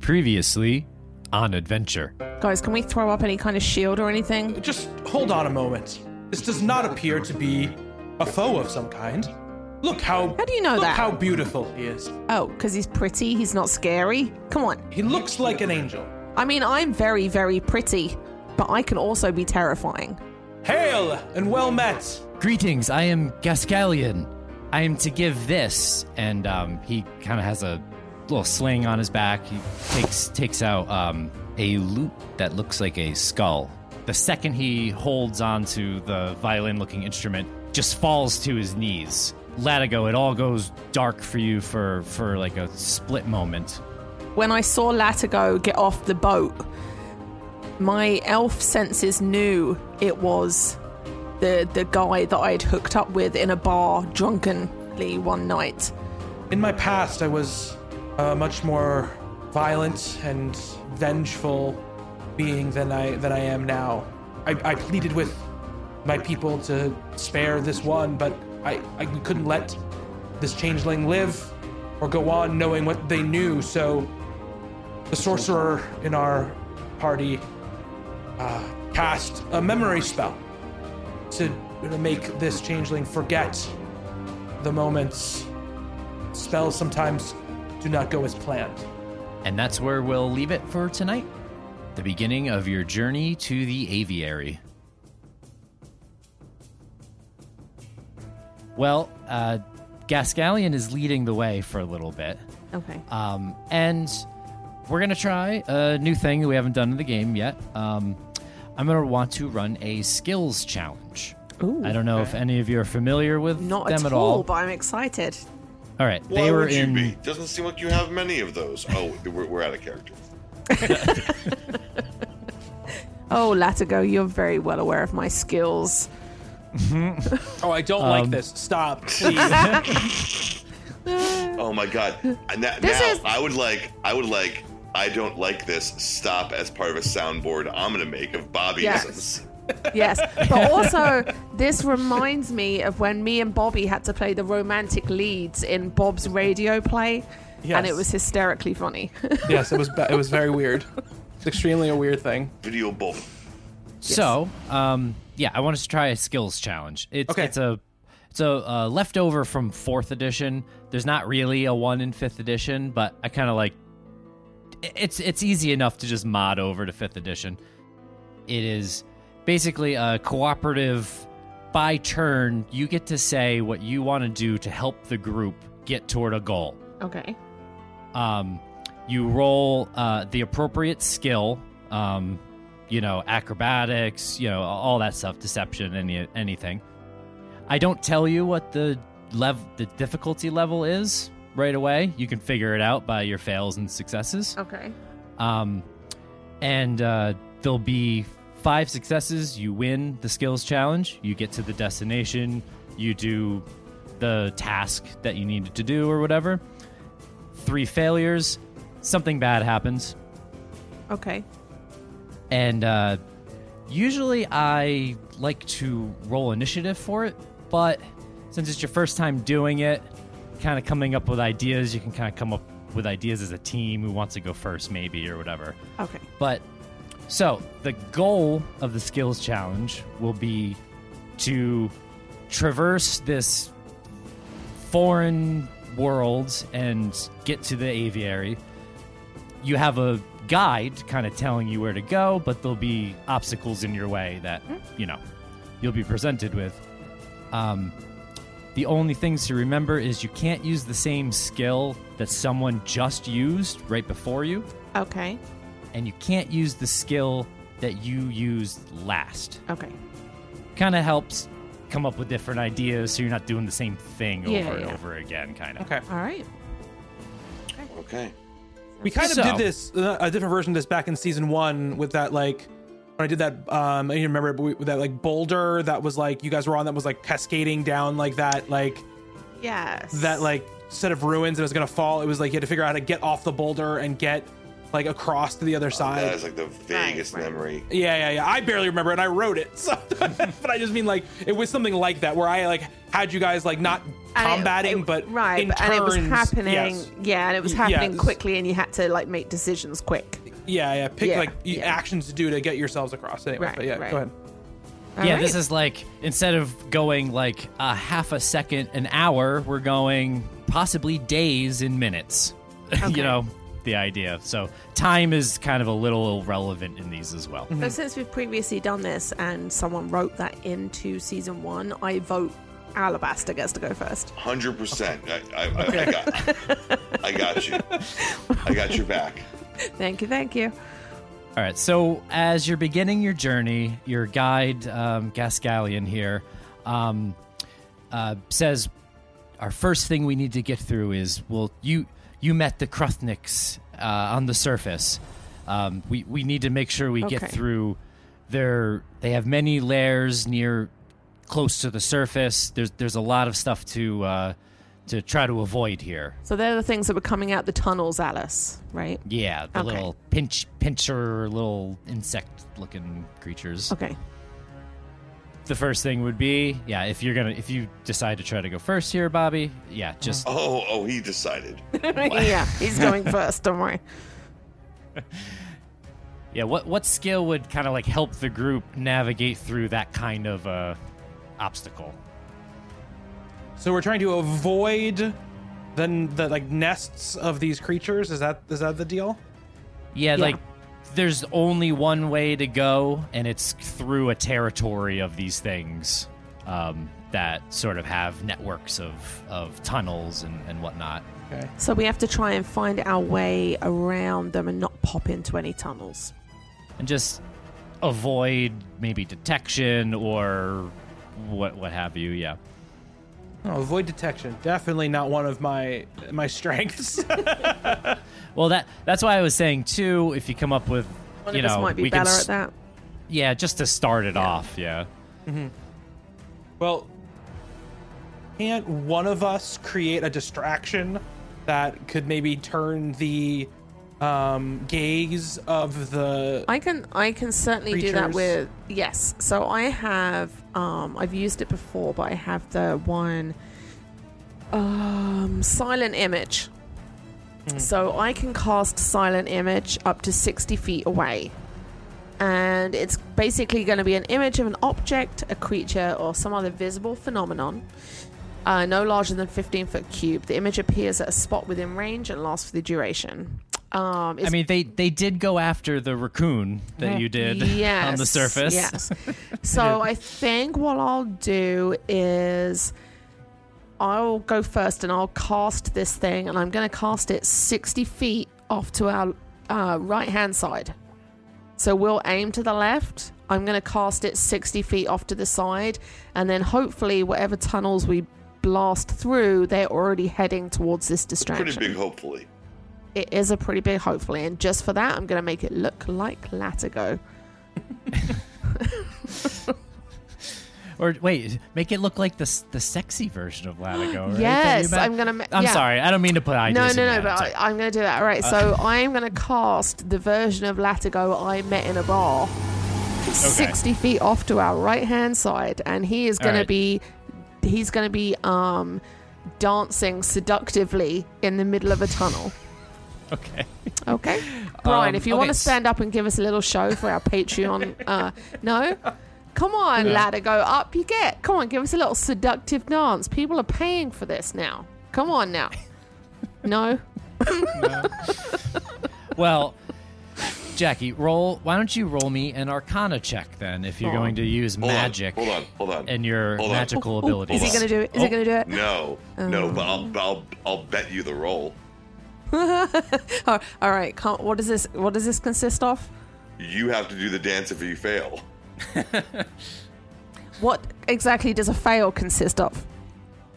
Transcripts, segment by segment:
Previously on Adventure. Guys, can we throw up any kind of shield or anything? Just hold on a moment. This does not appear to be a foe of some kind. Look how How do you know look that? how beautiful he is. Oh, because he's pretty, he's not scary? Come on. He looks like an angel. I mean, I'm very, very pretty, but I can also be terrifying. Hail and well met. Greetings, I am Gascalion. I am to give this, and um, he kind of has a little sling on his back. He takes takes out um, a lute that looks like a skull. The second he holds onto the violin-looking instrument, just falls to his knees. Latigo, it all goes dark for you for for like a split moment. When I saw Latigo get off the boat, my elf senses knew it was the the guy that I'd hooked up with in a bar drunkenly one night. In my past, I was a much more violent and vengeful being than I than I am now. I, I pleaded with my people to spare this one, but I, I couldn't let this changeling live or go on knowing what they knew. So the sorcerer in our party uh, cast a memory spell to to make this changeling forget the moments. Spells sometimes do not go as planned. And that's where we'll leave it for tonight. The beginning of your journey to the aviary. Well, uh, Gascalion is leading the way for a little bit. Okay. Um, and we're going to try a new thing that we haven't done in the game yet. Um, I'm going to want to run a skills challenge. Ooh. I don't know if any of you are familiar with Not them at at all. but I'm excited. All right, Why they were would in. you be? Doesn't seem like you have many of those. Oh, we're, we're out of character. Oh, Latigo, you're very well aware of my skills. Oh, I don't Um, like this. Stop, please. Oh my god! And that, This now is- I would like. I would like. I don't like this. Stop as part of a soundboard I'm gonna make of Bobby. Yes. Yes, but also this reminds me of when me and Bobby had to play the romantic leads in Bob's radio play, and it was hysterically funny. yes, it was. It was very weird. It's extremely a weird thing. Video bull. So, um, yeah, I wanted to try a skills challenge. It's Okay. it's a it's a uh, leftover from fourth edition. There's not really a one in fifth edition, but I kind of like it's it's easy enough to just mod over to fifth edition. It is basically a cooperative. By turn, you get to say what you want to do to help the group get toward a goal. okay. Um, you roll uh, the appropriate skill. Um, you know, acrobatics. You know, all that stuff, deception, any anything. I don't tell you what the lev the difficulty level is right away. You can figure it out by your fails and successes. Okay. Um, and uh, there'll be five successes. You win the skills challenge. You get to the destination. You do the task that you needed to do or whatever. Three failures. Something bad happens. Okay. And uh, usually I like to roll initiative for it, but since it's your first time doing it, kind of coming up with ideas, you can kind of come up with ideas as a team who wants to go first, maybe, or whatever. Okay. But so the goal of the skills challenge will be to traverse this foreign world and get to the aviary. You have a guide kind of telling you where to go, but there'll be obstacles in your way that, you know, you'll be presented with. Um, the only things to remember is you can't use the same skill that someone just used right before you Okay. And you can't use the skill that you used last. Okay. Kind of helps come up with different ideas so you're not doing the same thing over Yeah, and yeah. over again, kind of. Okay. All right. Okay. We kind of So- did this uh, a different version of this back in season one with that like when I did that. Um, I don't remember but we- with that like boulder that was like you guys were on that was like cascading down like that like Yes. that like set of ruins and it was gonna fall. It was like you had to figure out how to get off the boulder and get like across to the other oh, That side. is like the vaguest right. memory. Yeah, yeah, yeah. I barely remember, and I wrote it. So, but I just mean like it was something like that, where I like had you guys like not And it- combating, it- but right, in but- and it was happening. Yes. Yeah, and it was happening yes. quickly, and you had to like make decisions quick. Yeah, yeah. Pick Yeah, like yeah. actions to do to get yourselves across. Anyway, Right, but yeah, right. go ahead. All yeah, right. this is like instead of going like a half a second an hour, we're going possibly days in minutes. Okay. you know, the idea. So time is kind of a little irrelevant in these as well. So since we've previously done this and someone wrote that into season one, I vote Alabaster gets to go first. Hundred percent. I, I, I, I got, I got you. I got your back. Thank you, thank you. All right. So as you're beginning your journey, your guide, um, Gascallion here, um, uh, says, "Our first thing we need to get through is well, you you met the Kruthniks uh, on the surface. Um, we we need to make sure we get through their. They have many lairs near close to the surface. There's there's a lot of stuff to uh, to try to avoid here. So they're the things that were coming out the tunnels, Alice, right? Yeah, the Okay. little pinch pincher little insect looking creatures. Okay. The first thing would be, yeah, if you're gonna if you decide to try to go first here, Bobby, yeah, just Oh, oh, he decided. yeah, he's going first. Don't worry. yeah, what what skill would kind of like help the group navigate through that kind of uh obstacle? So we're trying to avoid the the like nests of these creatures. Is that is that the deal? Yeah, Yeah. like there's only one way to go, and it's through a territory of these things um, that sort of have networks of, of tunnels and, and whatnot. Okay. So we have to try and find our way around them and not pop into any tunnels. and just avoid maybe detection or what what have you. Yeah. Oh, avoid detection. Definitely not one of my my strengths. Well, that that's why I was saying too. If you come up with, One you of us know, might be we can better s- at that. Yeah, just to start it off. Yeah. Mm-hmm. well, can't one of us create a distraction that could maybe turn the um, gaze of the? I can I can certainly do that with yes. So I have um I've used it before, but I have the one um silent image. So I can cast silent image up to 60 feet away. And it's basically going to be an image of an object, a creature, or some other visible phenomenon. Uh, no larger than 15 foot cube. The image appears at a spot within range and lasts for the duration. Um, I mean, they they did go after the raccoon that you did yes, on the surface. Yes. So I think what I'll do is I'll go first and I'll cast this thing, and I'm going to cast it 60 feet off to our uh, right hand side. So we'll aim to the left. I'm going to cast it 60 feet off to the side, and then hopefully, whatever tunnels we blast through, they're already heading towards this distraction. Pretty big, hopefully. It is a pretty big, hopefully, and just for that, I'm going to make it look like Latigo. Or wait, make it look like the the sexy version of Latigo. Right? Yes? I'm gonna. Ma- I'm yeah. sorry, I don't mean to put No, ideas. no, in no, but. I, I'm going to do that. All right, so I am going to cast the version of Latigo I met in a bar, 60 feet off to our right hand side, and he is All going right. to be, he's going to be um, dancing seductively in the middle of a tunnel. okay. Okay, Brian, Um, if you okay, want to stand up and give us a little show for our Patreon, uh, no. Come on, Yeah. ladder, go up you get. Come on, give us a little seductive dance. People are paying for this now. Come on now. No? Well, Jackie, roll. Why don't you roll me an Arcana check then, if you're Oh. going to use Hold on, magic Hold on, hold on. and your Hold on. magical Ooh, abilities? Is he going to do it? Is Oh. he going to do it? No, no, but I'll, I'll, I'll bet you the roll. All right. Can't, what does this? What does this consist of? You have to do the dance if you fail. What exactly does a fail consist of?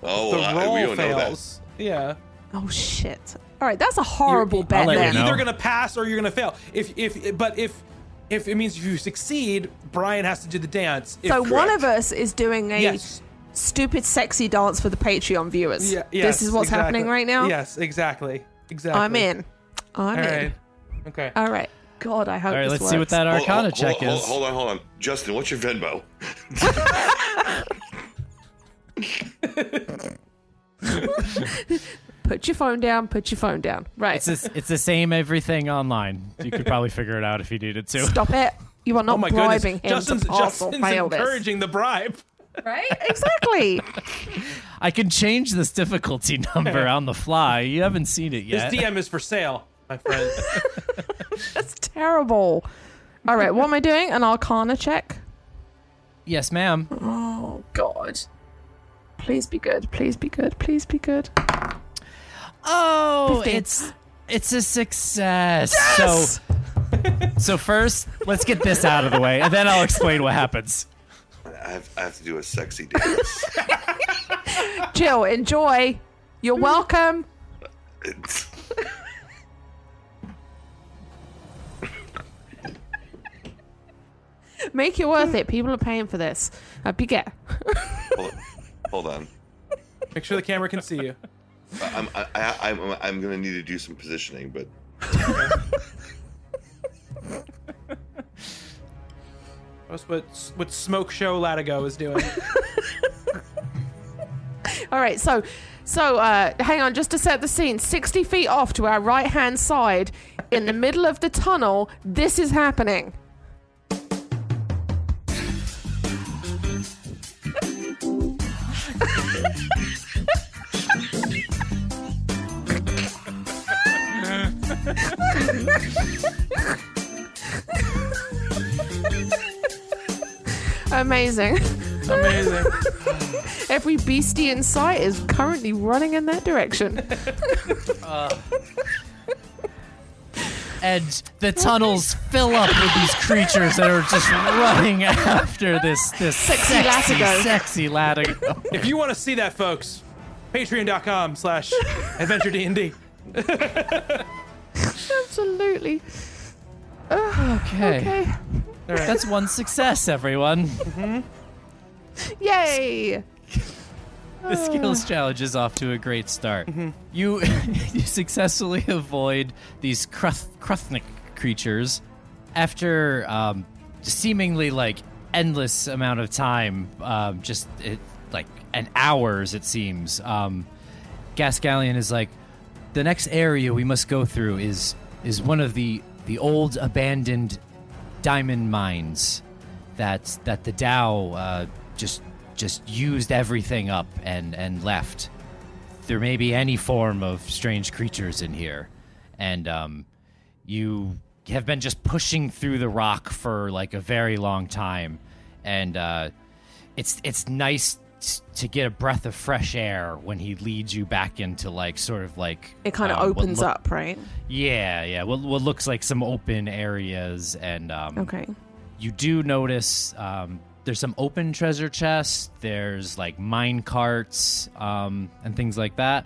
Oh, the well, I- we don't know that. Yeah. Oh shit! All right, that's a horrible You're- bet. You're then. know. either gonna pass or you're gonna fail. If if but if if it means if you succeed, Brian has to do the dance. If, So one of us is doing a yes, stupid, sexy dance for the Patreon viewers. yeah, yes, this is what's exactly. happening right now. Yes, exactly, exactly. I'm in. I'm All in. right. Okay. All right. God, I hope. All right, this let's see what that Hold- Arcana hold- check hold, is. Hold on, hold on. Justin, what's your Venmo? Put your phone down. Put your phone down. Right. It's this, it's the same everything online. You could probably figure it out if you needed to. Stop it. You are oh not oh my bribing goodness. him Justin's, to pass Justin's or fail this. encouraging the bribe. Right? Exactly. I can change this difficulty number on the fly. You haven't seen it yet. This. DM is for sale, my friend. That's terrible. All right. What am I doing? An Arcana check. yes, ma'am. Oh God. Please be good. Please be good. Please be good. Oh, 15. it's it's a success. Yes! So so first, let's get this out of the way, and then I'll explain what happens. I have, I have to do a sexy dance. Jill, enjoy. You're welcome. Make it worth it. People are paying for this. Up you get. hold, on. hold on. Make sure the camera can see you. I'm, I, I, I'm, I'm going to need to do some positioning, but That's what what Smoke Show Latigo is doing. All right, so so uh, hang on, just to set the scene. Sixty feet off to our right hand side, in the middle of the tunnel, this is happening. Amazing. Amazing. Every beastie in sight is currently running in that direction. Uh, and the tunnels fill up with these creatures that are just running after this this Sexy sexy, Latigo. sexy Latigo. if you want to see that, folks, patreon.com slash adventure D&D. Absolutely. Okay. Okay. That's one success, everyone. Mm-hmm. Yay! The skills challenge is off to a great start. You you successfully avoid these Kruth, Kruthnik creatures after um, seemingly like endless amount of time, um, just it, like an hours it seems. Um, Gascallion is like the next area we must go through is is one of the the old abandoned diamond mines that that the Tao uh, just just used everything up and and left. There may be any form of strange creatures in here, and um, you have been just pushing through the rock for like a very long time, and uh, it's it's nice to get a breath of fresh air when he leads you back into like sort of like It kind of um, opens look- up, right? Yeah, yeah. What what looks like some open areas, and um, Okay. you do notice um, there's some open treasure chests. There's like mine carts um, and things like that.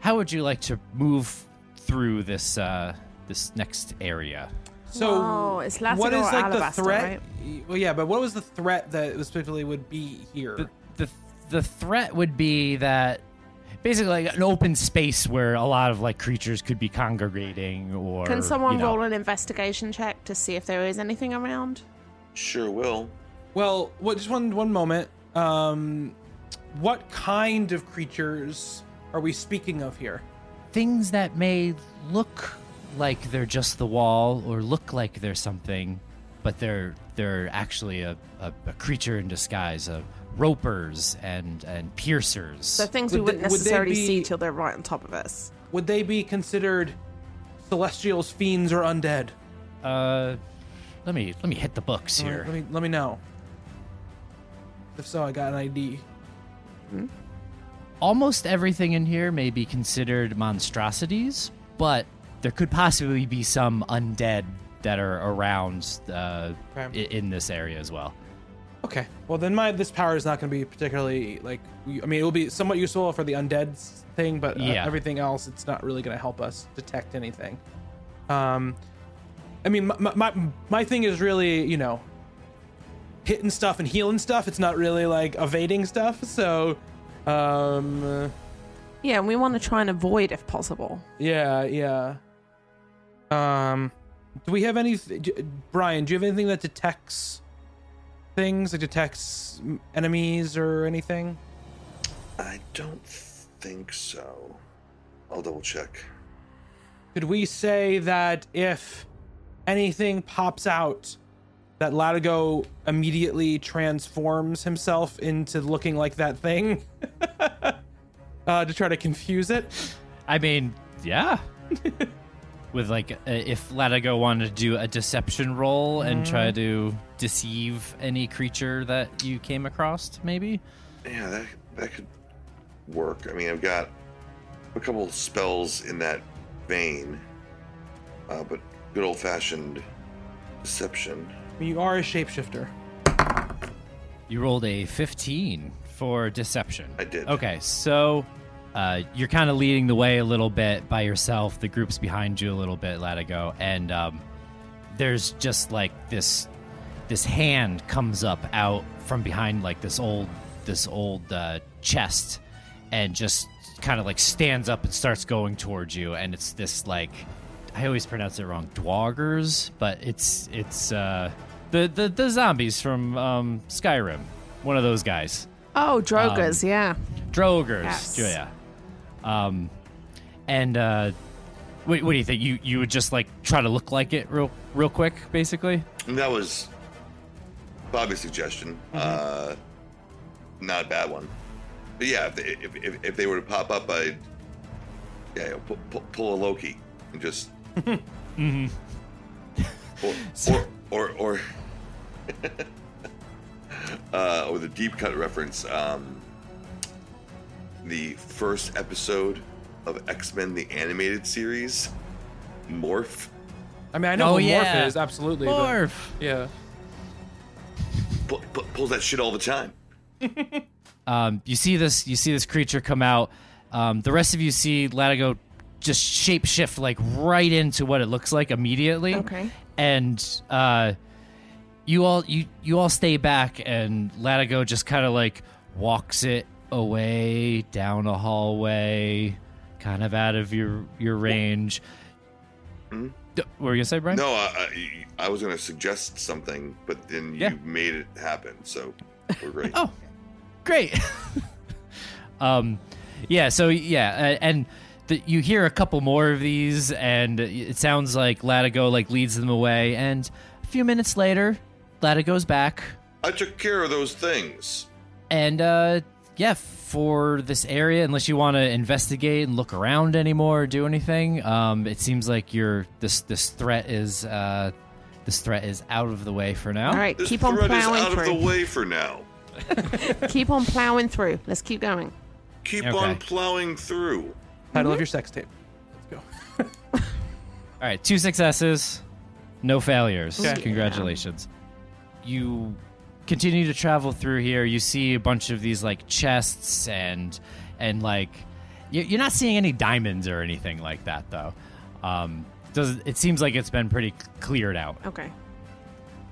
How would you like to move through this uh, this next area? So, Oh, it's Latigo what is like Alabaster, the threat? right? Well, yeah, but what was the threat that specifically would be here? The the the threat would be that basically like an open space where a lot of like creatures could be congregating or Can someone you know, roll an investigation check to see if there is anything around? sure will. Well, what, just one one moment. Um, what kind of creatures are we speaking of here? things that may look like they're just the wall or look like they're something, but they're they're actually a, a, a creature in disguise, uh, ropers and and piercers. So things we Would they- wouldn't they necessarily be- see till they're right on top of us. Would they be considered celestials, fiends, or undead? uh, let me let me hit the books All right, here. Let me let me know. If so, I got an ID. Almost everything in here may be considered monstrosities, but there could possibly be some undead that are around uh, Okay. in this area as well. Okay. Well, then my this power is not going to be particularly like. I mean, it will be somewhat useful for the undead thing, but uh, Yeah. everything else, it's not really going to help us detect anything. Um, I mean, my, my my my thing is really you know hitting stuff and healing stuff. It's not really like evading stuff. So, um, uh, Yeah, and we want to try and avoid if possible. yeah, yeah. Um, Do we have any, Brian? Do you have anything that detects things, like detects enemies or anything? I don't think so. I'll double check. Could we say that if anything pops out, that Latigo immediately transforms himself into looking like that thing uh, to try to confuse it? I mean, yeah. With like, uh, if Latigo wanted to do a deception roll and try to deceive any creature that you came across, maybe. Yeah, that that could work. I mean, I've got a couple spells in that vein, uh, but good old fashioned deception. I you are a shapeshifter. You rolled a 15 for deception. I did. Okay, so uh, you're kind of leading the way a little bit by yourself. The group's behind you a little bit, Latigo, and um, there's just like this this hand comes up out from behind like this old this old uh, chest, and just kind of like stands up and starts going towards you. And it's this like I always pronounce it wrong, dwoggers, but it's it's uh, the the the zombies from um, Skyrim, one of those guys. Oh, Drogas, yeah. Drogers, Yes. yeah. Um, and uh, what, what do you think? You you would just like try to look like it real real quick, basically. And that was Bobby's suggestion. Uh, not a bad one. But yeah, if they, if, if, if they were to pop up, I'd yeah, pull, pull, pull a Loki and just or, or or or uh, or the deep cut reference. Um, the first episode of X Men: The Animated Series, Morph. I mean, I know Oh, who yeah. Morph is, absolutely. but- Morph. yeah. Pull, pull, pulls that shit all the time. Um, you see this you see this creature come out. Um, the rest of you see Latigo just shape shift like right into what it looks like immediately. Okay. And uh, you all you you all stay back, and Latigo just kind of like walks it away down a hallway, kind of out of your your range. Hmm? D- What were you gonna say, Brian? No, I, I, I was going to suggest something, but then you Yeah. made it happen. So we're great. Oh, great. um, yeah. So yeah, uh, and the, you hear a couple more of these, and it sounds like Latigo like leads them away. And a few minutes later, Latigo's back, I took care of those things. and uh, yeah, for this area, unless you want to investigate and look around anymore or do anything, um, it seems like you're this this threat is uh, this threat is out of the way for now. All right, This keep on thread is plowing out of through. the way for now. Keep on plowing through. Let's keep going. Keep Okay. on plowing through. Title of your sex tape. Let's go. All right, two successes, no failures. Okay. Congratulations. You continue to travel through here. You see a bunch of these like chests and and like you- you're not seeing any diamonds or anything like that though. Um, does it seems like it's been pretty cleared out. Okay.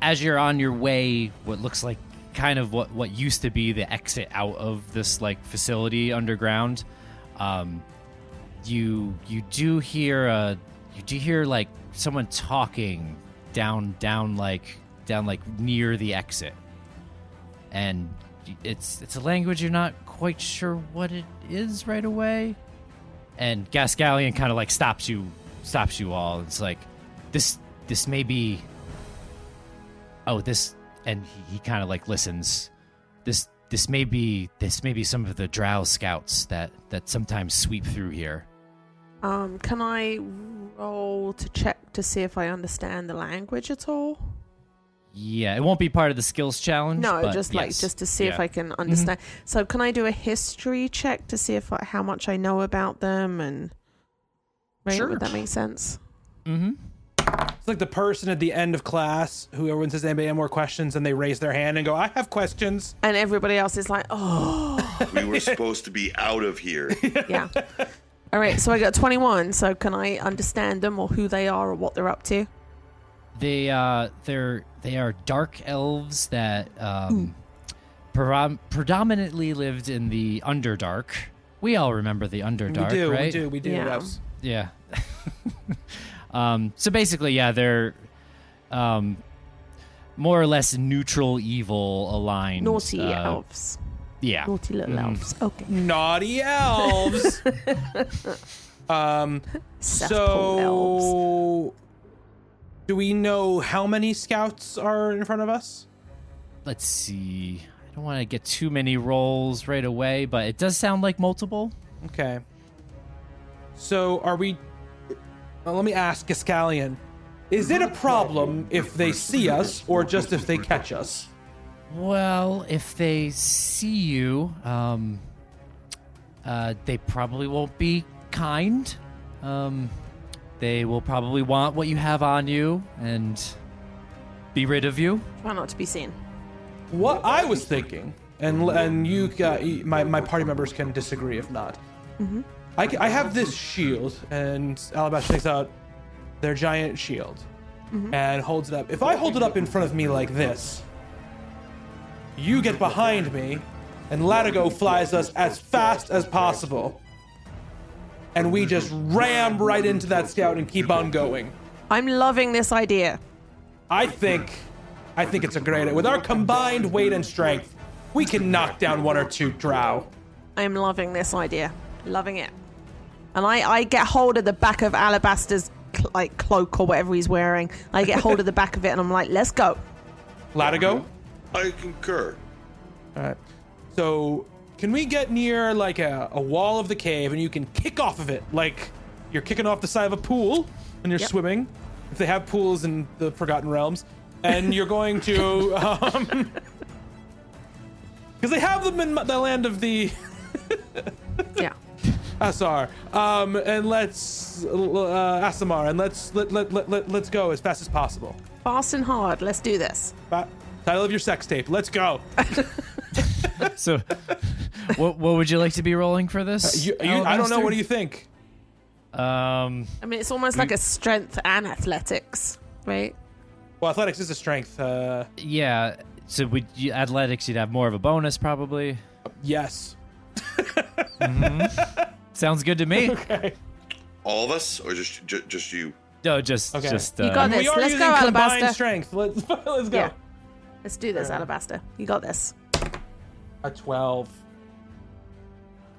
As you're on your way, what looks like kind of what what used to be the exit out of this like facility underground, um, you you do hear a you do hear like someone talking down down like down like near the exit. And it's it's a language you're not quite sure what it is right away. And Gascallion kind of like stops you stops you all. It's like this this may be oh this and he, he kind of like listens. This this may be this may be some of the drow scouts that that sometimes sweep through here Um, can I roll to check to see if I understand the language at all? yeah it won't be part of the skills challenge No, but just like yes. just to see if I can understand. So can I do a history check to see if I, how much I know about them and right? Sure. Would that make sense? mm-hmm It's like the person at the end of class who everyone says anybody have more questions and they raise their hand and go, I have questions. And everybody else is like, oh, We were supposed to be out of here. yeah. All right, so I got 21. So can I understand them or who they are or what they're up to? They uh they're they are dark elves that um predom- predominantly lived in the Underdark. We all remember the Underdark, we do, right? we do, we do. Yeah. Yes. Yeah. Um, so basically, yeah, they're um, more or less neutral evil aligned. Naughty uh, elves. Yeah. Naughty little elves. Okay. Naughty elves. um, Cesspool elves. so, do we know how many scouts are in front of us? Let's see. I don't want to get too many rolls right away, but it does sound like multiple. Okay. So, are we? uh, let me ask Gascalion. Is it a problem if they see us, or just if they catch us? Well, if they see you, um, uh, they probably won't be kind. Um, they will probably want what you have on you and be rid of you. Try not to be seen. What I was thinking, and and you, uh, my my party members can disagree if not. I, I have this shield, and Alabaster takes out their giant shield and holds it up. If I hold it up in front of me like this, you get behind me, and Latigo flies us as fast as possible, and we just ram right into that scout and keep on going. I'm loving this idea. I think, I think it's a great. Idea. With our combined weight and strength, we can knock down one or two drow. I'm loving this idea. Loving it. And I, I get hold of the back of Alabaster's cl- like cloak or whatever he's wearing. I get hold of the back of it and I'm like, let's go. Latigo. I concur. All right. So, can we get near like a, a wall of the cave and you can kick off of it like you're kicking off the side of a pool and you're Yep. swimming? If they have pools in the Forgotten Realms, and you're going to, um, because they have them in the land of the Yeah. Asar. Um, and let's uh, Aasimar, and let's let, let, let, let, let's go as fast as possible. Fast and hard. Let's do this. Fa- Title of your sex tape. Let's go. So, what what would you like to be rolling for this? You, you, I don't know. What do you think? Um, I mean, it's almost like a strength and athletics, right? Well, athletics is a strength. Uh, yeah. So, would you, athletics? You'd have more of a bonus, probably. yes. Sounds good to me. Okay. All of us, or just ju- just you? No, just Okay. just. You uh, got we this. are Let's using go, combined Alabaster. strength. Let's let's go. Yeah. Let's do this, Alabaster. You got this. A twelve.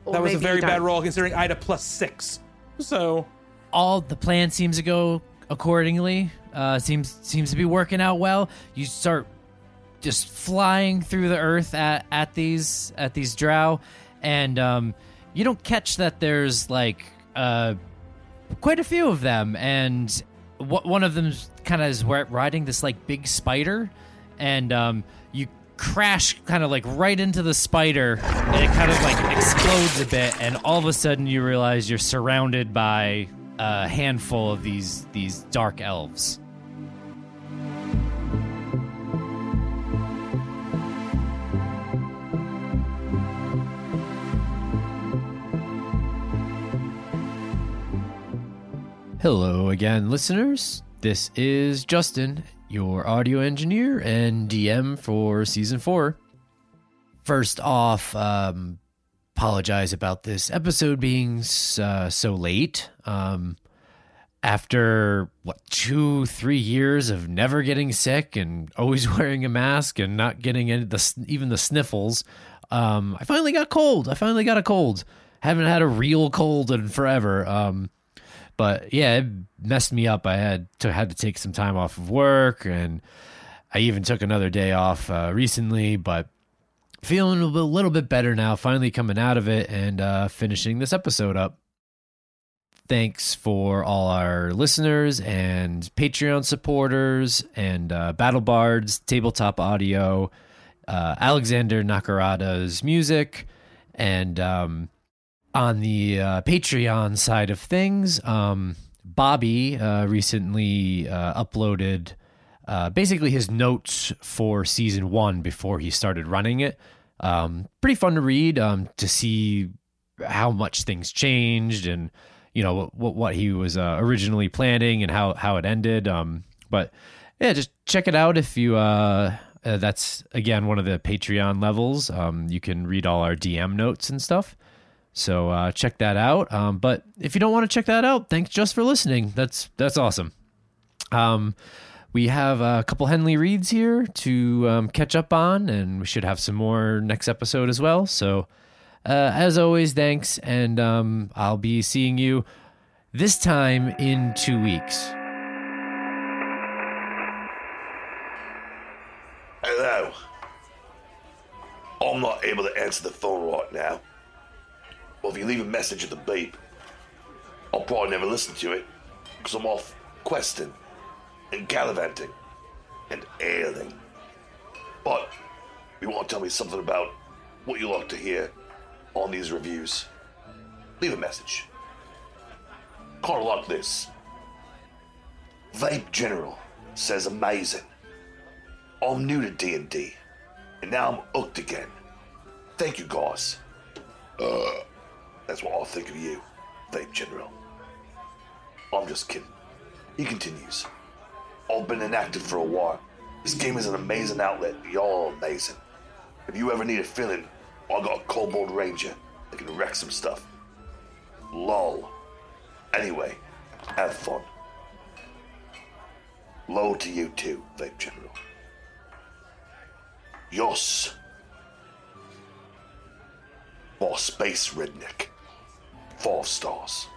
Or That was a very bad don't. roll considering I had a plus six. So all the plan seems to go accordingly. Uh, seems seems to be working out well. You start just flying through the earth at, at these at these drow, and um, you don't catch that there's like uh, quite a few of them, and wh- one of them kind of is ri- riding this like big spider, and um, you crash kind of like right into the spider, and it kind of like explodes a bit, and all of a sudden you realize you're surrounded by a handful of these these dark elves. Hello again, listeners. This is Justin, your audio engineer and DM for season four. First off, um, apologize about this episode being uh, so late. Um, after what two, three years of never getting sick and always wearing a mask and not getting any the even the sniffles, um, I finally got cold. I finally got a cold. Haven't had a real cold in forever. Um, but yeah, it messed me up. I had to had to take some time off of work, and I even took another day off uh, recently. But feeling a little, bit better now. Finally coming out of it and uh, finishing this episode up. Thanks for all our listeners and Patreon supporters and uh, Battle Bards, Tabletop Audio, uh, Alexander Nakarada's music, and um, on the uh, Patreon side of things, um, Bobby uh, recently uh, uploaded uh, basically his notes for season one before he started running it. Um, pretty fun to read um, to see how much things changed and you know what what he was uh, originally planning and how how it ended. Um, but yeah, just check it out if you. Uh, that's again one of the Patreon levels. Um, you can read all our DM notes and stuff. So uh, check that out. Um, but if you don't want to check that out, thanks just for listening. That's that's awesome. Um, we have a couple Henley reads here to um, catch up on, and we should have some more next episode as well. So, uh, as always, thanks, and um, I'll be seeing you this time in two weeks. Hello. I'm not able to answer the phone right now. Well, if you leave a message at the beep, I'll probably never listen to it because I'm off questing and gallivanting and ailing. But you want to tell me something about what you like to hear on these reviews, leave a message. Kind of like this. Vape General says amazing. I'm new to D&D, and now I'm hooked again. Thank you, guys. Uh, that's what I think of you, Vape General. I'm just kidding. He continues. I've been inactive for a while. This game is an amazing outlet. Y'all are amazing. If you ever need a filling, I got a Kobold Ranger that can wreck some stuff. Lol. Anyway, have fun. Low to you too, Vape General. Yos. For space redneck. Four stars.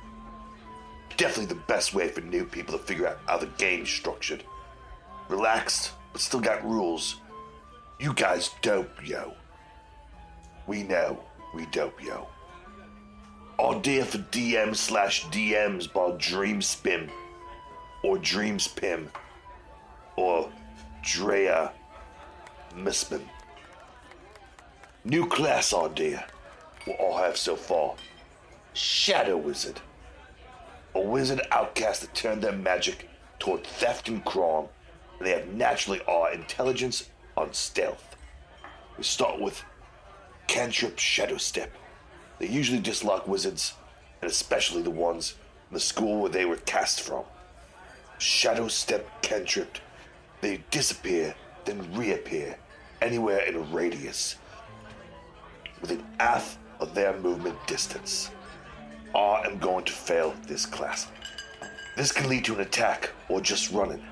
Definitely the best way for new people to figure out how the game's structured. Relaxed, but still got rules. You guys dope, yo. We know we dope, yo. Idea for DM slash DMs by Dreamspim. Or Dreamspim. Or Drea Mispin. New class idea. What I have so far. Shadow Wizard. A wizard outcast that turned their magic toward theft and crime. They have naturally are intelligence on stealth. We start with Cantrip Shadow Step. They usually dislike wizards, and especially the ones in the school where they were cast from. Shadow Step Cantrip. They disappear, then reappear anywhere in a radius within half of their movement distance. I am going to fail this class. This can lead to an attack or just running.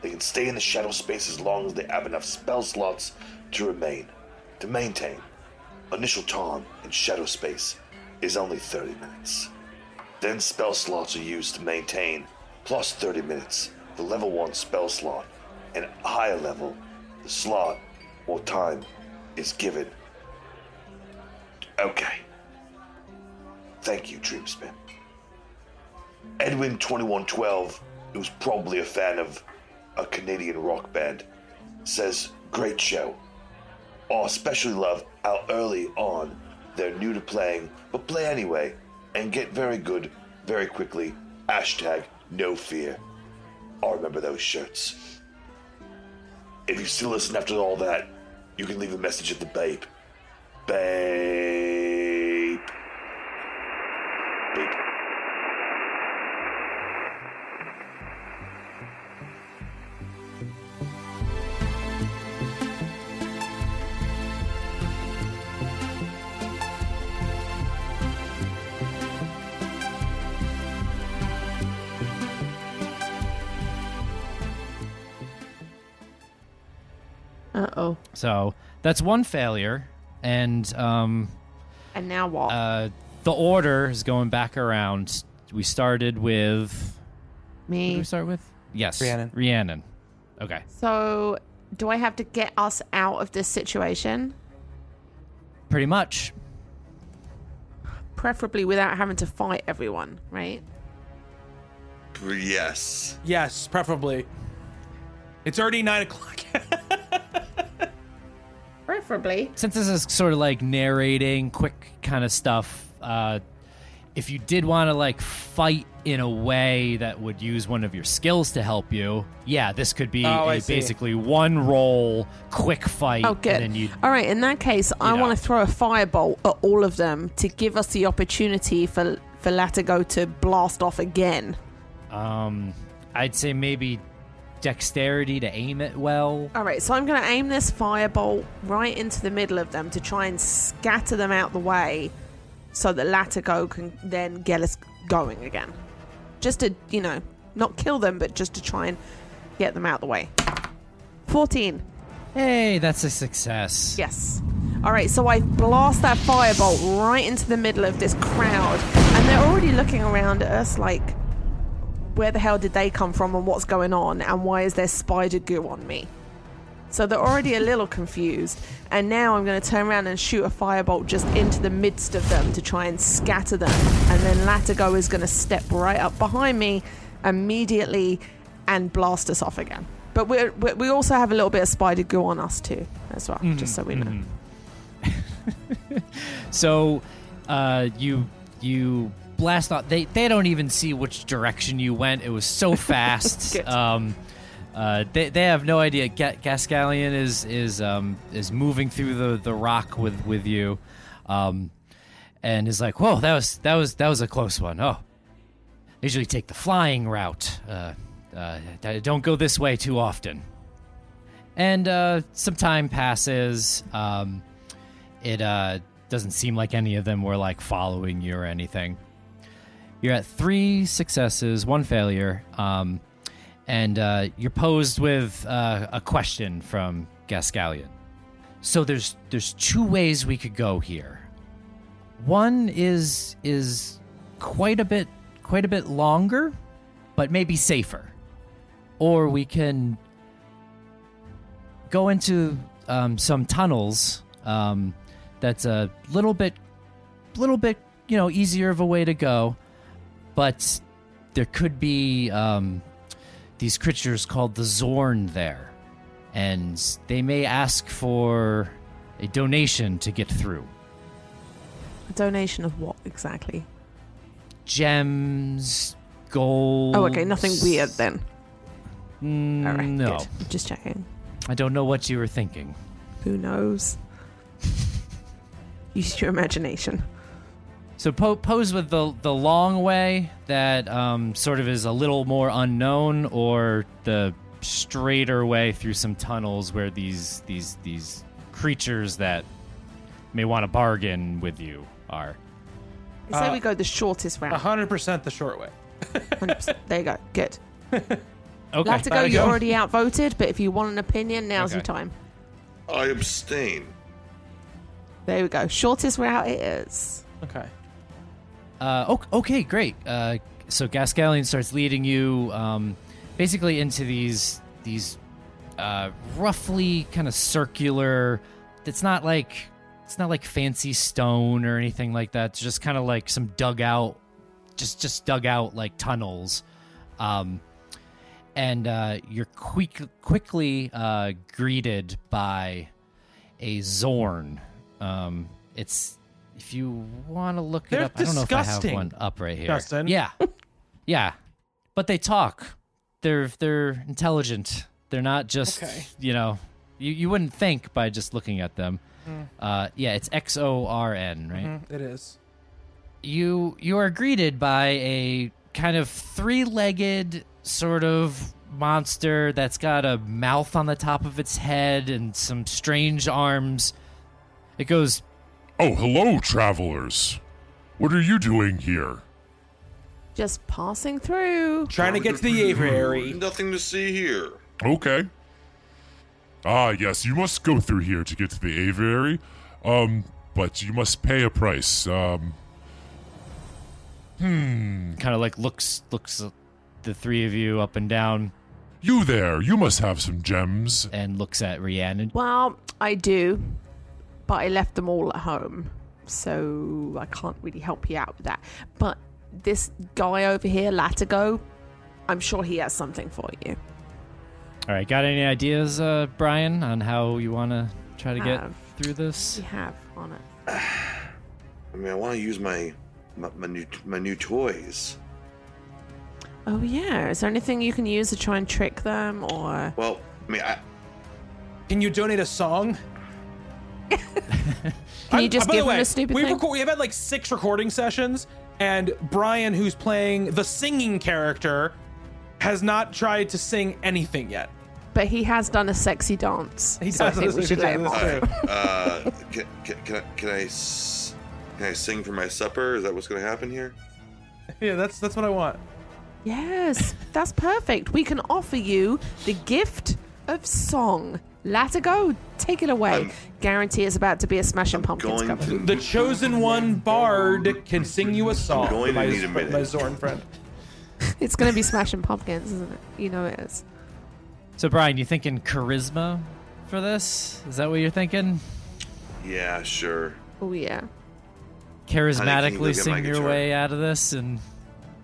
They can stay in the shadow space as long as they have enough spell slots to remain. To maintain, initial time in shadow space is only 30 minutes. Then spell slots are used to maintain, plus 30 minutes for level 1 spell slot, and higher level, the slot or time is given. Okay. Thank you, Dreamspin. Edwin2112, who's probably a fan of a Canadian rock band, says, Great show. I especially love how early on they're new to playing, but play anyway and get very good very quickly. Hashtag no fear. I remember those shirts. If you still listen after all that, you can leave a message at the Babe. Babe. So that's one failure, and um, And now what? uh, the order is going back around. We started with. Who did Me. we start with? Yes, Rhiannon. Rhiannon. Okay. So, do I have to get us out of this situation? Pretty much. Preferably without having to fight everyone, right? Yes. Yes, preferably. It's already nine o'clock. Preferably. Since this is sort of like narrating, quick kind of stuff, uh, if you did want to like fight in a way that would use one of your skills to help you, yeah, this could be Oh, I a see. basically one roll, quick fight. Oh, good. And then All right, in that case, I want to throw a firebolt at all of them to give us the opportunity for for Latigo to blast off again. Um, I'd say maybe dexterity to aim it well. All right, so I'm going to aim this firebolt right into the middle of them to try and scatter them out the way so that Latigo can then get us going again. Just to, you know, not kill them, but just to try and get them out the way. 14. Hey, that's a success. Yes. All right, so I blast that firebolt right into the middle of this crowd, and they're already looking around at us like, where the hell did they come from and what's going on, and why is there spider goo on me? So they're already a little confused, and now I'm going to turn around and shoot a firebolt just into the midst of them to try and scatter them, and then Latigo is going to step right up behind me immediately and blast us off again. But we we also have a little bit of spider goo on us too, as well, just so we know. So, uh, you you blast off. They they don't even see which direction you went. It was so fast. Um, uh, they they have no idea. Ga- Gascallion is is um is moving through the the rock with with you, um, and is like, whoa, that was that was that was a close one. Oh, they usually take the flying route. Uh, uh, don't go this way too often. And uh, some time passes. Um, it uh, doesn't seem like any of them were like following you or anything. You're at three successes, one failure, um, and uh, you're posed with uh, a question from Gascallion. So there's there's two ways we could go here. One is is quite a bit quite a bit longer, but maybe safer, or we can go into um, some tunnels um, that's a little bit little bit you know easier of a way to go but there could be um, these creatures called the xorn there and they may ask for a donation to get through A donation of what exactly? gems gold Oh, okay, nothing weird then. Mm, All right, no good. Just checking. i don't know what you were thinking Who knows? Use your imagination. So po- pose with the the long way that um, sort of is a little more unknown, or the straighter way through some tunnels where these these these creatures that may want to bargain with you are. I say Uh, we go the shortest route. 100% the short way. 100%. There you go. Good. Okay. Latigo, There we you're go. already outvoted, but if you want an opinion, now's your time. I abstain. There we go. Shortest route it is. Okay. Uh, ok- okay, great. Uh, so Gascallion starts leading you um, basically into these these uh, roughly kind of circular. It's not like it's not like fancy stone or anything like that. It's just kind of like some dug out, just just dug out like tunnels. Um, and uh, you're quick, quickly uh, greeted by a Xorn. Um, it's if you want to look They're it up. I don't know if I have disgusting, one up right here. Justin. Yeah, yeah, but they talk. They're they're intelligent. They're not just Okay. you know you you wouldn't think by just looking at them. Hmm. Uh, yeah, it's X O R N, right? Mhm, It is. you you are greeted by a kind of three-legged sort of monster that's got a mouth on the top of its head and some strange arms. It goes, Oh, hello, travelers. What are you doing here? Just passing through. Trying to get to the aviary. Nothing to see here. Okay. Ah, yes, you must go through here to get to the aviary. Um, but you must pay a price. Um, Hmm. kind of like looks looks the three of you up and down you there, you must have some gems. and looks at Rhiannon. Well, I do, but I left them all at home, so I can't really help you out with that. But this guy over here, Latigo, I'm sure he has something for you. All right, got any ideas, uh, Brian, on how you want to try to get Have. through this? You have on it. I mean, I want to use my my, my new my new toys. Oh yeah, is there anything you can use to try and trick them, or Well, I mean, I, Can you donate a song? can you just by give them way, a stupid we thing? record, We've had like six recording sessions, and Brian, who's playing the singing character, has not tried to sing anything yet. but he has done a sexy dance. He so I think we should let him this- off. all right. Uh, can, can, can I can I s- Can I sing for my supper? Is that what's going to happen here? Yeah, that's that's what I want. Yes, that's perfect. We can offer you the gift of song. Latigo, take it away. I'm- Guarantee it's about to be a Smashing Pumpkins Going cover. to The chosen one bard can sing you a song. I'm going to my, need a minute. my Xorn friend. It's going to be Smashing Pumpkins, isn't it? You know it is. So, Brian, you thinking charisma for this? Is that what you're thinking? Yeah, sure. Oh, yeah. Charismatically go sing your way out of this and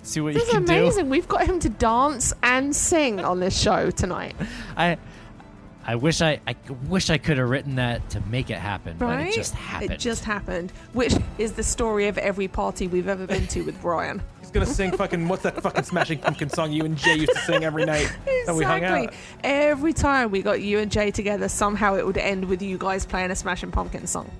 see what This you is can amazing. We've got him to dance and sing on this show tonight. I, I wish I, I wish I could have written that to make it happen, but Right? it just happened. It just happened, which is the story of every party we've ever been to with Brian. He's gonna sing fucking what's that fucking Smashing Pumpkin song you and Jay used to sing every night that we hung out. Every time we got you and Jay together, somehow it would end with you guys playing a Smashing Pumpkin song.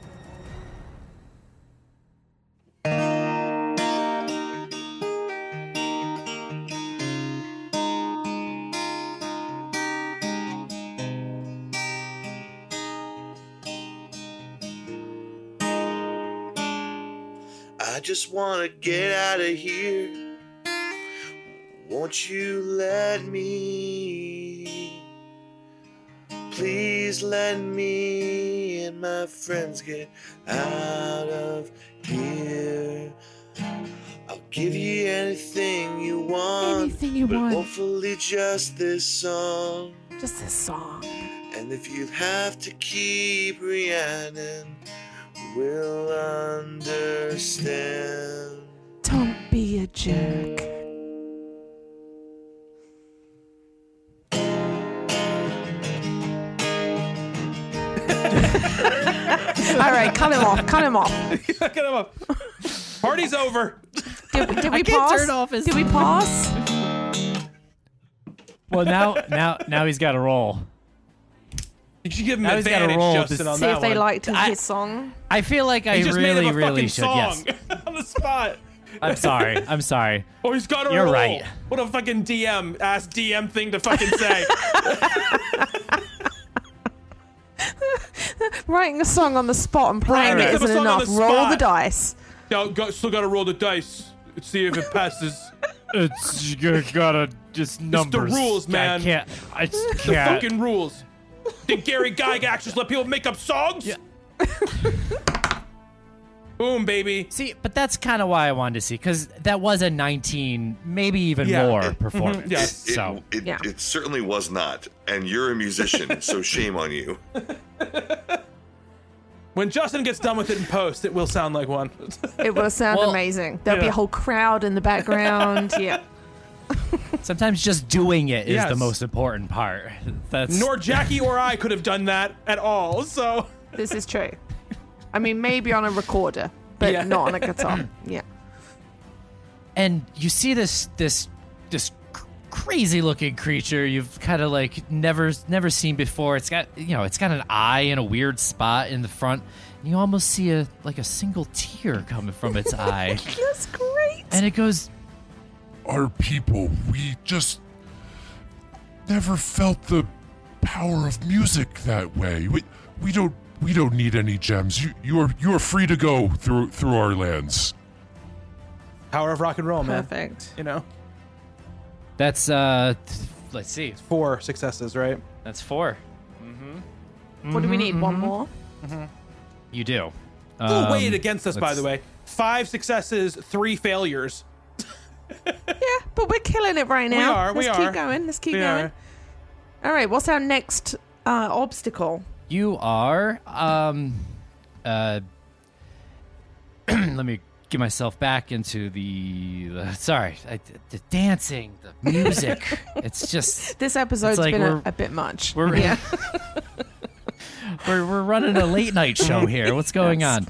I just wanna get out of here. Won't you let me? Please let me and my friends get out of here. I'll give you anything you want. Anything you but want. Hopefully, just this song. Just this song. And if you have to keep Rhiannon, we'll understand. Don't be a jerk. All right, cut him off. Cut him off. Get him up. Party's over. Did, did we can't pass? turn off his- Did we pass? well, now, now, now he's got a roll. Did you give him Now he's gotta advantage, roll to Justin, on See that if they one. liked his, I- his song. I feel like I just really, made him a really fucking should. song Yes, on the spot. I'm sorry. I'm sorry. Oh, he's got to You're roll. right. What a fucking DM ass DM thing to fucking say. Writing a song on the spot and playing Right. it Have a isn't enough. the Roll the dice. Yo, go, still got to roll the dice. Let's see if it passes. It's you gotta just numbers. It's the rules, man. I can't. I just The can't. fucking rules. Did Gary Gygax just let people make up songs? Yeah. Boom, baby. See, but that's kind of why I wanted to see because that was a 19, maybe even Yeah. more It- mm-hmm. performance. Yes. It, So it, Yeah. it certainly was not. And you're a musician, so shame on you. When Justin gets done with it in post, it will sound like one. It will sound Well- amazing. There'll be a whole crowd in the background. yeah. sometimes just doing it is Yes. the most important part. That's Nor Jackie or I could have done that at all. So This is true. I mean, maybe on a recorder, but Yeah. not on a guitar. Yeah. and you see this this this crazy looking creature you've kind of like never never seen before it's got you know it's got an eye in a weird spot in the front and you almost see a like a single tear coming from its eye That's great. and it goes Our people, we just never felt the power of music that way. We, we don't we don't need any gems. You you are you are free to go through through our lands. power of rock and roll, man. Perfect. You know, that's uh th- let's see four successes, right? that's four What do we need? One more? you do Who Um, weighed against us, by let's- the way? Five successes, three failures. Yeah, but we're killing it right now. are, we Let's are. keep going. Let's keep We going. are. All right, what's our next uh, obstacle? You are. Um, uh, let me get myself back into the. the sorry, I, the dancing, the music. it's just This episode's like been a, a bit much. we're- yeah. we're we're running a late night show here. What's going on?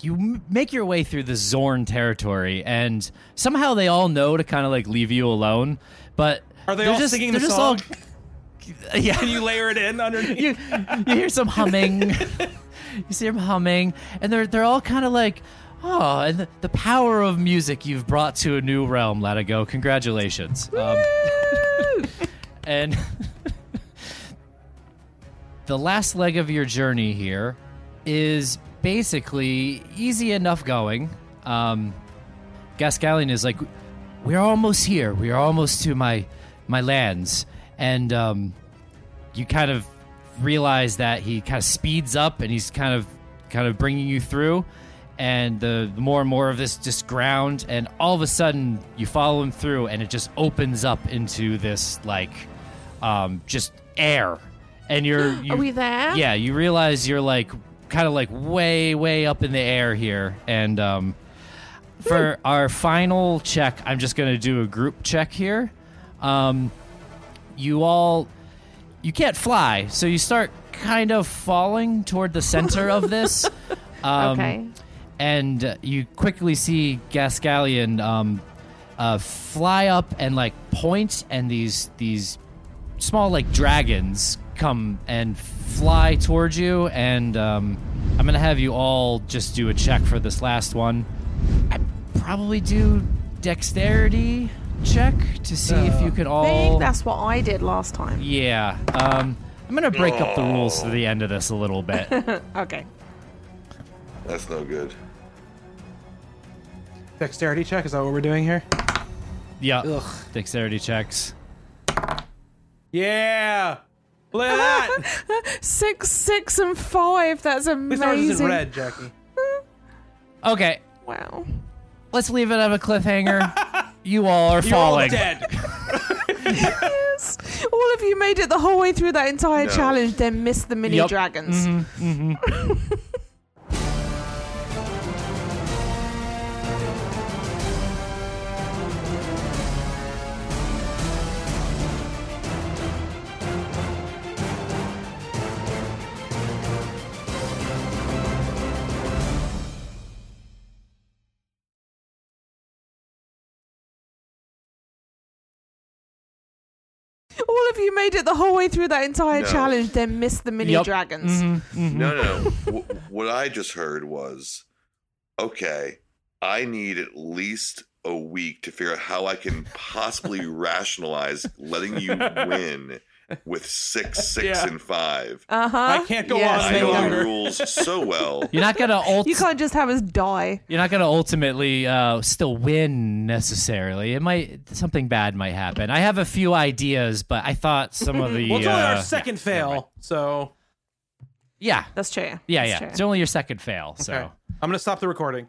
You make your way through the Xorn territory, and somehow they all know to kind of like leave you alone. But Are they all just, singing they're the just song? all. Yeah, Can you layer it in underneath? you, you hear some humming. you see them humming, and they're they're all kind of like, oh, and the, the power of music you've brought to a new realm. Let it go. Congratulations. Um, and the last leg of your journey here is basically easy enough going. Um, Gascalion is like, we're almost here. We are almost to my my lands, and um, you kind of realize that he kind of speeds up and he's kind of kind of bringing you through. And the, the more and more of this just ground and all of a sudden you follow him through and it just opens up into this like um, just air. And you're you, Are we there? yeah you realize you're like kind of like way way up in the air here. And um, for our final check i'm just going to do a group check here. Um, you all you can't fly so you start kind of falling toward the center of this um, Okay. and uh, you quickly see Gascalion um, uh, fly up and like point, and these these small like dragons come and fly towards you. And um, I'm gonna have you all just do a check for this last one. I probably do dexterity check to see if you can I all. think that's what I did last time. yeah. Um, I'm gonna break up the rules to the end of this a little bit. Okay. That's no good. Dexterity check. Is that what we're doing here? yeah. Ugh. Dexterity checks. Yeah. Look at that. Six, six, and five. That's At least ours is in amazing. red, Jackie. Okay, Wow. let's leave it at a cliffhanger. you all are You're all falling. dead. Yes. All of you made it the whole way through that entire No. challenge, then missed the mini Yep. dragons. Mm-hmm, mm-hmm. All of you made it the whole way through that entire No. challenge, then missed the mini Yep. dragons. Mhm, mhm. No, no, no. w- what I just heard was, okay, I need at least a week to figure out how I can possibly rationalize letting you win with six, six, Yeah. and five. Uh huh. I can't go yes, on I know no. the rules so well. You're not gonna ult- You can't just have us die. You're not gonna ultimately uh, still win necessarily. It might something bad might happen. I have a few ideas, but I thought some of the Well, it's only uh, our second yeah, never mind. fail, so Yeah, That's true. yeah, That's yeah. true. It's only your second fail, so okay. I'm gonna stop the recording.